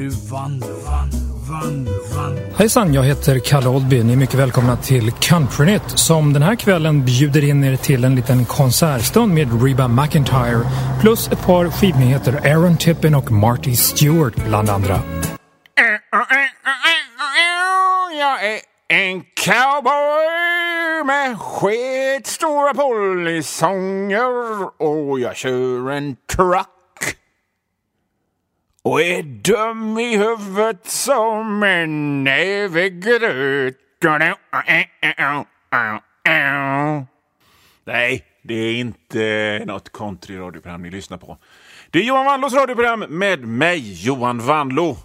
nu Vanlo, Vanlo, Vanlo. Hejsan, jag heter Kalle Oldby. Ni är mycket välkomna till Countrynytt som den här kvällen bjuder in er till en liten konsertstund med Reba McIntyre plus ett par skivnyheter, Aaron Tippin och Marty Stewart bland andra. Jag är en cowboy med skitstora polisonger och jag kör en truck och är dum i huvudet som en näve gröt. Nej, det är inte något country-radioprogram ni lyssnar på. Det är Johan Wandlos radioprogram med mig, Johan Wandlo.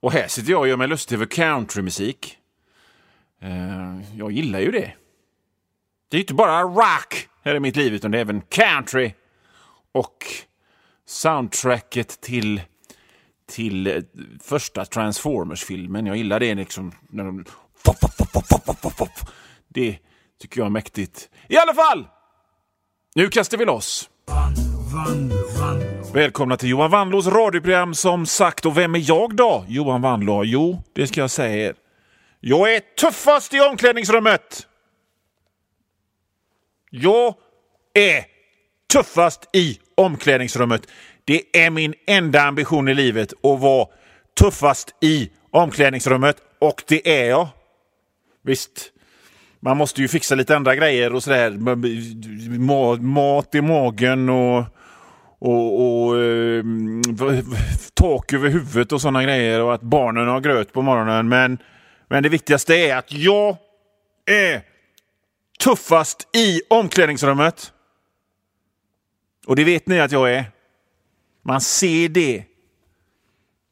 Och här sitter jag och gör mig lustig över countrymusik. Eh, jag gillar ju det. Det är inte bara rock här i mitt liv, utan det är även country. Och soundtracket till, till eh, första Transformers-filmen. Jag gillar det liksom. När de... Det tycker jag är mäktigt. I alla fall! Nu kastar vi loss. Välkomna till Johan Wandlås radioprogram som sagt. Och vem är jag då, Johan Wanlå? Jo, det ska jag säga er. Jag är tuffast i omklädningsrummet! Jag är tuffast i omklädningsrummet. Det är min enda ambition i livet att vara tuffast i omklädningsrummet. Och det är jag. Visst, man måste ju fixa lite andra grejer och sådär. Mat i magen och, och, och eh, tak över huvudet och sådana grejer. Och att barnen har gröt på morgonen. Men, men det viktigaste är att jag är tuffast i omklädningsrummet. Och det vet ni att jag är. Man ser det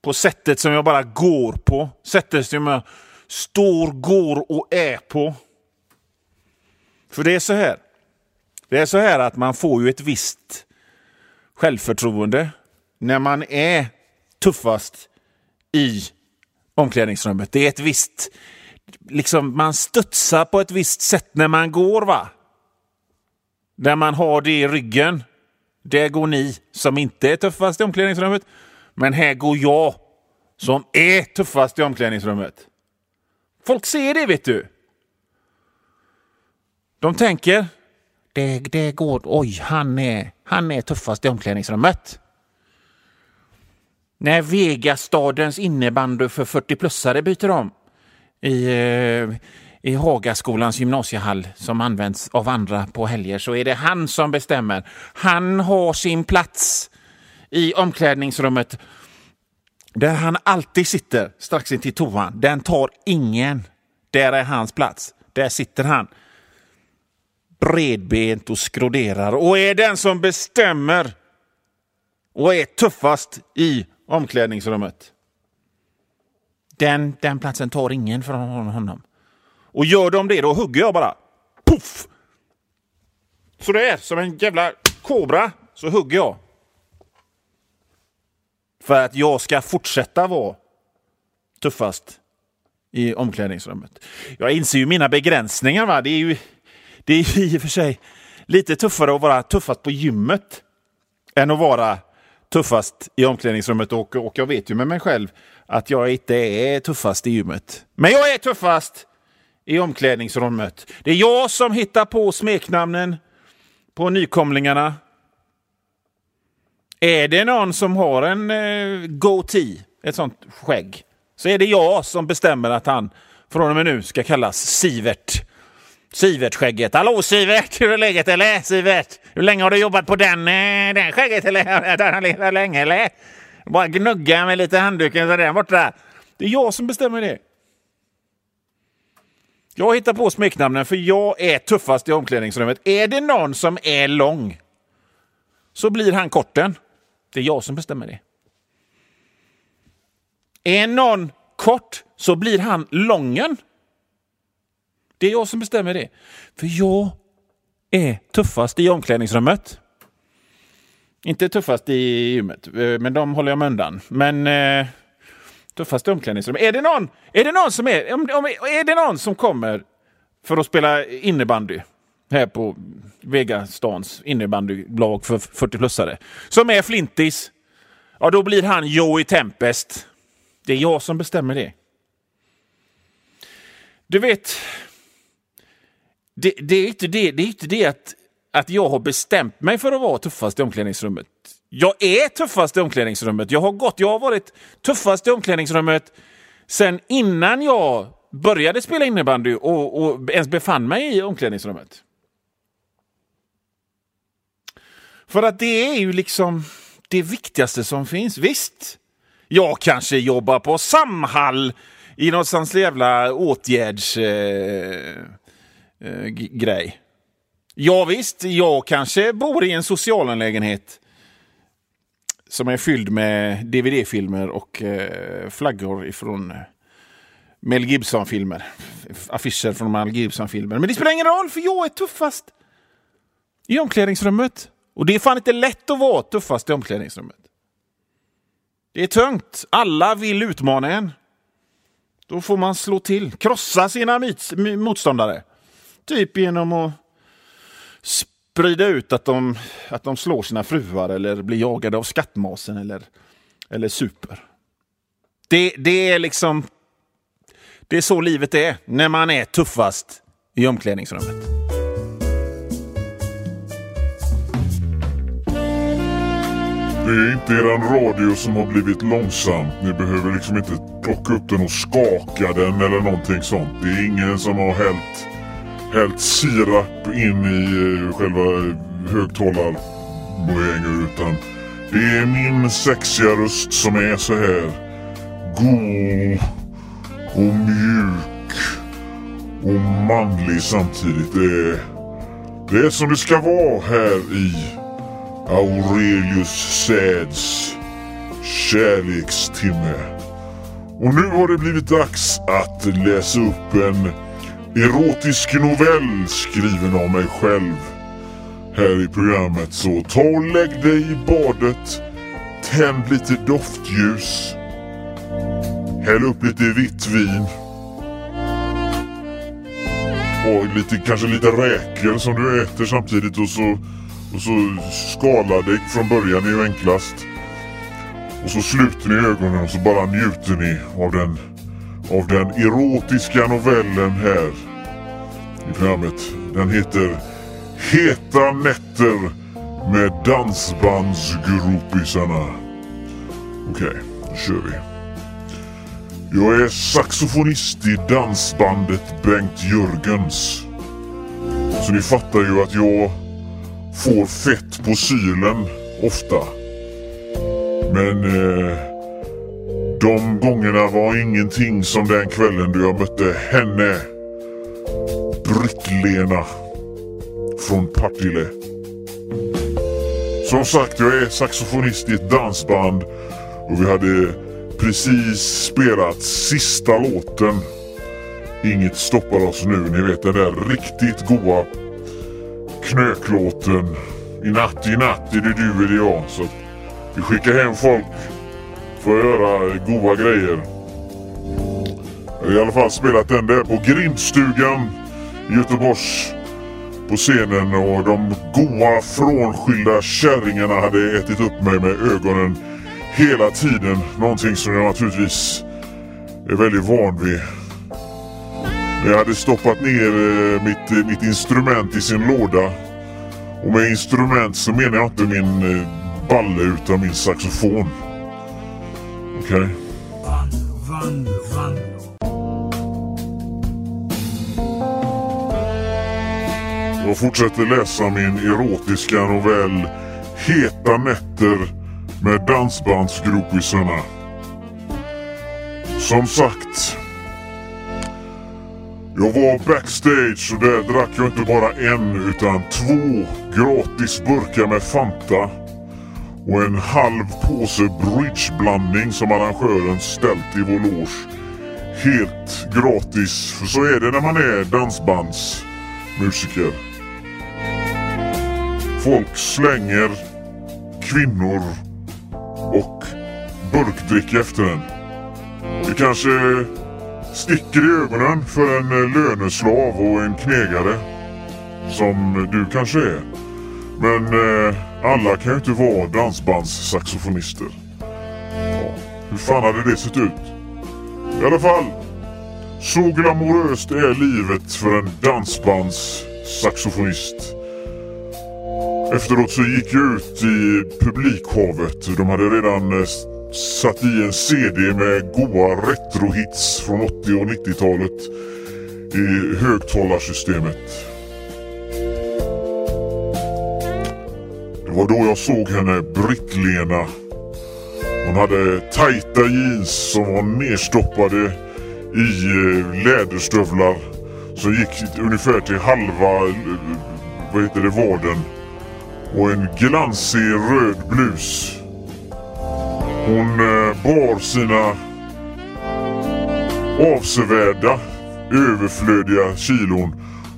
på sättet som jag bara går på. Sättet som jag står, går och är på. För det är så här. Det är så här att man får ju ett visst självförtroende när man är tuffast i omklädningsrummet. Det är ett visst... Liksom, man studsar på ett visst sätt när man går. va? Där man har det i ryggen. Där går ni som inte är tuffast i omklädningsrummet. Men här går jag som är tuffast i omklädningsrummet. Folk ser det, vet du. De tänker, det, det går, oj, han är, han är tuffast i omklädningsrummet. När Vegastadens innebandy för 40-plussare byter om i, eh, i Hagaskolans gymnasiehall som används av andra på helger så är det han som bestämmer. Han har sin plats i omklädningsrummet där han alltid sitter strax intill toan. Den tar ingen. Där är hans plats. Där sitter han bredbent och skroderar och är den som bestämmer och är tuffast i omklädningsrummet. Den, den platsen tar ingen från honom. Och gör de det, då hugger jag bara. Puff! Så det är som en jävla kobra, så hugger jag. För att jag ska fortsätta vara tuffast i omklädningsrummet. Jag inser ju mina begränsningar. Va? Det är ju det är i och för sig lite tuffare att vara tuffast på gymmet än att vara tuffast i omklädningsrummet. Och, och jag vet ju med mig själv att jag inte är tuffast i gymmet. Men jag är tuffast i omklädningsrummet. Det är jag som hittar på smeknamnen på nykomlingarna. Är det någon som har en eh, goatee, ett sånt skägg, så är det jag som bestämmer att han från och med nu ska kallas Sivert. Sivert-skägget. Hallå Sivert! Hur är läget eller? Sivert! Hur länge har du jobbat på den, eh, den skägget eller? Har han länge eller? Bara gnugga med lite handduken så där borta. Det är jag som bestämmer det. Jag hittar på smeknamnen för jag är tuffast i omklädningsrummet. Är det någon som är lång så blir han korten. Det är jag som bestämmer det. Är någon kort så blir han lången. Det är jag som bestämmer det. För jag är tuffast i omklädningsrummet. Inte tuffast i gymmet, eh, men de håller jag mig undan. Men eh, Tuffaste omklädningsrummet. Är det någon, är det någon som är, om, om, är det någon som kommer för att spela innebandy här på Vegastans innebandylag för 40-plussare som är flintis, ja då blir han Joey Tempest. Det är jag som bestämmer det. Du vet, det, det är inte det, det, är inte det att, att jag har bestämt mig för att vara tuffast i omklädningsrummet. Jag är tuffast i omklädningsrummet. Jag har gått, jag har varit tuffast i omklädningsrummet sen innan jag började spela innebandy och, och ens befann mig i omklädningsrummet. För att det är ju liksom det viktigaste som finns. Visst, jag kanske jobbar på Samhall i någonstans jävla åtgärdsgrej. Eh, eh, ja, visst, jag kanske bor i en socialanlägenhet som är fylld med DVD-filmer och eh, flaggor ifrån eh, Mel Gibson-filmer. Affischer från Mel Gibson-filmer. Men det spelar ingen roll, för jag är tuffast i omklädningsrummet. Och det är fan inte lätt att vara tuffast i omklädningsrummet. Det är tungt. Alla vill utmana en. Då får man slå till, krossa sina motståndare. Typ genom att sprida ut att de, att de slår sina fruar eller blir jagade av skattmasen eller, eller super. Det, det är liksom... Det är så livet är när man är tuffast i omklädningsrummet. Det är inte eran radio som har blivit långsam. Ni behöver liksom inte plocka upp den och skaka den eller någonting sånt. Det är ingen som har hällt, hällt sirap in i eh, själva eh, högtalarboängen utan det är min sexiga röst som är så här god och mjuk och manlig samtidigt. Det är, det är som det ska vara här i Aurelius Säds kärlekstimme. Och nu har det blivit dags att läsa upp en erotisk novell skriven av mig själv här i programmet. Så ta och lägg dig i badet, tänd lite doftljus, häll upp lite vitt vin och lite, kanske lite räkor som du äter samtidigt och så och så skala dig från början är ju enklast. Och så sluter ni ögonen och så bara njuter ni av den, av den erotiska novellen här i programmet. Den heter Heta nätter med dansbandsgropisarna. Okej, okay, då kör vi. Jag är saxofonist i dansbandet Bengt Jörgens. Så ni fattar ju att jag får fett på sylen ofta. Men eh, de gångerna var ingenting som den kvällen då jag mötte henne. Britt-Lena från Partille. Som sagt, jag är saxofonist i ett dansband och vi hade precis spelat sista låten. Inget stoppar oss nu. Ni vet den där riktigt goa knöklåten I natt, i natt är det du eller jag. Så vi skickar hem folk Får jag göra goda grejer. Jag har i alla fall spelat den där på Grindstugan i Göteborgs på scenen och de goa frånskilda kärringarna hade ätit upp mig med ögonen hela tiden. Någonting som jag naturligtvis är väldigt van vid. Jag hade stoppat ner eh, mitt, eh, mitt instrument i sin låda. Och med instrument så menar jag inte min eh, balle utan min saxofon. Okej? Okay. Jag fortsätter läsa min erotiska novell Heta nätter med dansbandsgropisarna. Som sagt jag var backstage och där drack jag inte bara en utan två gratis burkar med Fanta och en halv påse bridgeblandning som arrangören ställt i vår loge. Helt gratis, för så är det när man är dansbandsmusiker. Folk slänger kvinnor och burkdrick efter en. Det kanske sticker i ögonen för en löneslav och en knegare. Som du kanske är. Men eh, alla kan ju inte vara dansbandssaxofonister. Ja, hur fan hade det sett ut? I alla fall. Så glamoröst är livet för en dansbandssaxofonist. Efteråt så gick jag ut i publikhavet. De hade redan eh, satt i en CD med goa retrohits från 80 och 90-talet i högtalarsystemet. Det var då jag såg henne, Britt-Lena. Hon hade tajta jeans som var nerstoppade i eh, läderstövlar som gick ungefär till halva, eh, vad heter det, vaden. Och en glansig röd blus. Hon eh, bar sina avsevärda, överflödiga kilon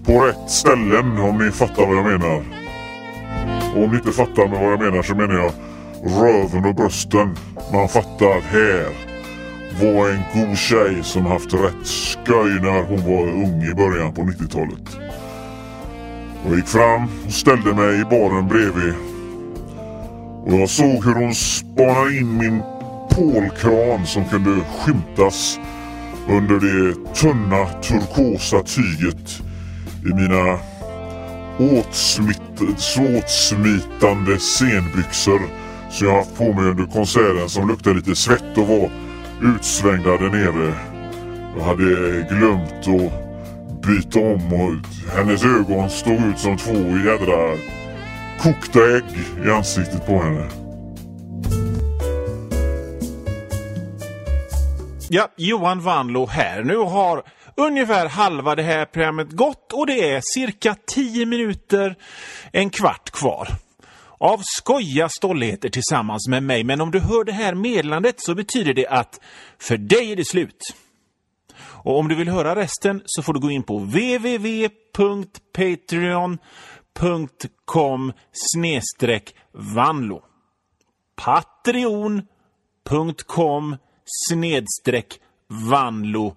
på rätt ställen om ni fattar vad jag menar. Och om ni inte fattar med vad jag menar så menar jag röven och brösten. Man fattar att här var en god tjej som haft rätt skoj när hon var ung i början på 90-talet. Jag gick fram och ställde mig i baren bredvid. Och jag såg hur hon spanade in min pålkran som kunde skymtas under det tunna turkosa tyget i mina åtsmitande scenbyxor som jag haft på mig under konserten som luktade lite svett och var utsvängda där nere. Jag hade glömt att byta om och hennes ögon stod ut som två jädra kokta ägg i ansiktet på henne. Ja, Johan Vanlo här. Nu har ungefär halva det här programmet gått och det är cirka 10 minuter, en kvart kvar. Av skoja stolligheter tillsammans med mig, men om du hör det här meddelandet så betyder det att för dig är det slut. Och om du vill höra resten så får du gå in på www.patreon.com snedstreck vanlo. Patreon.com snedstreck vanlo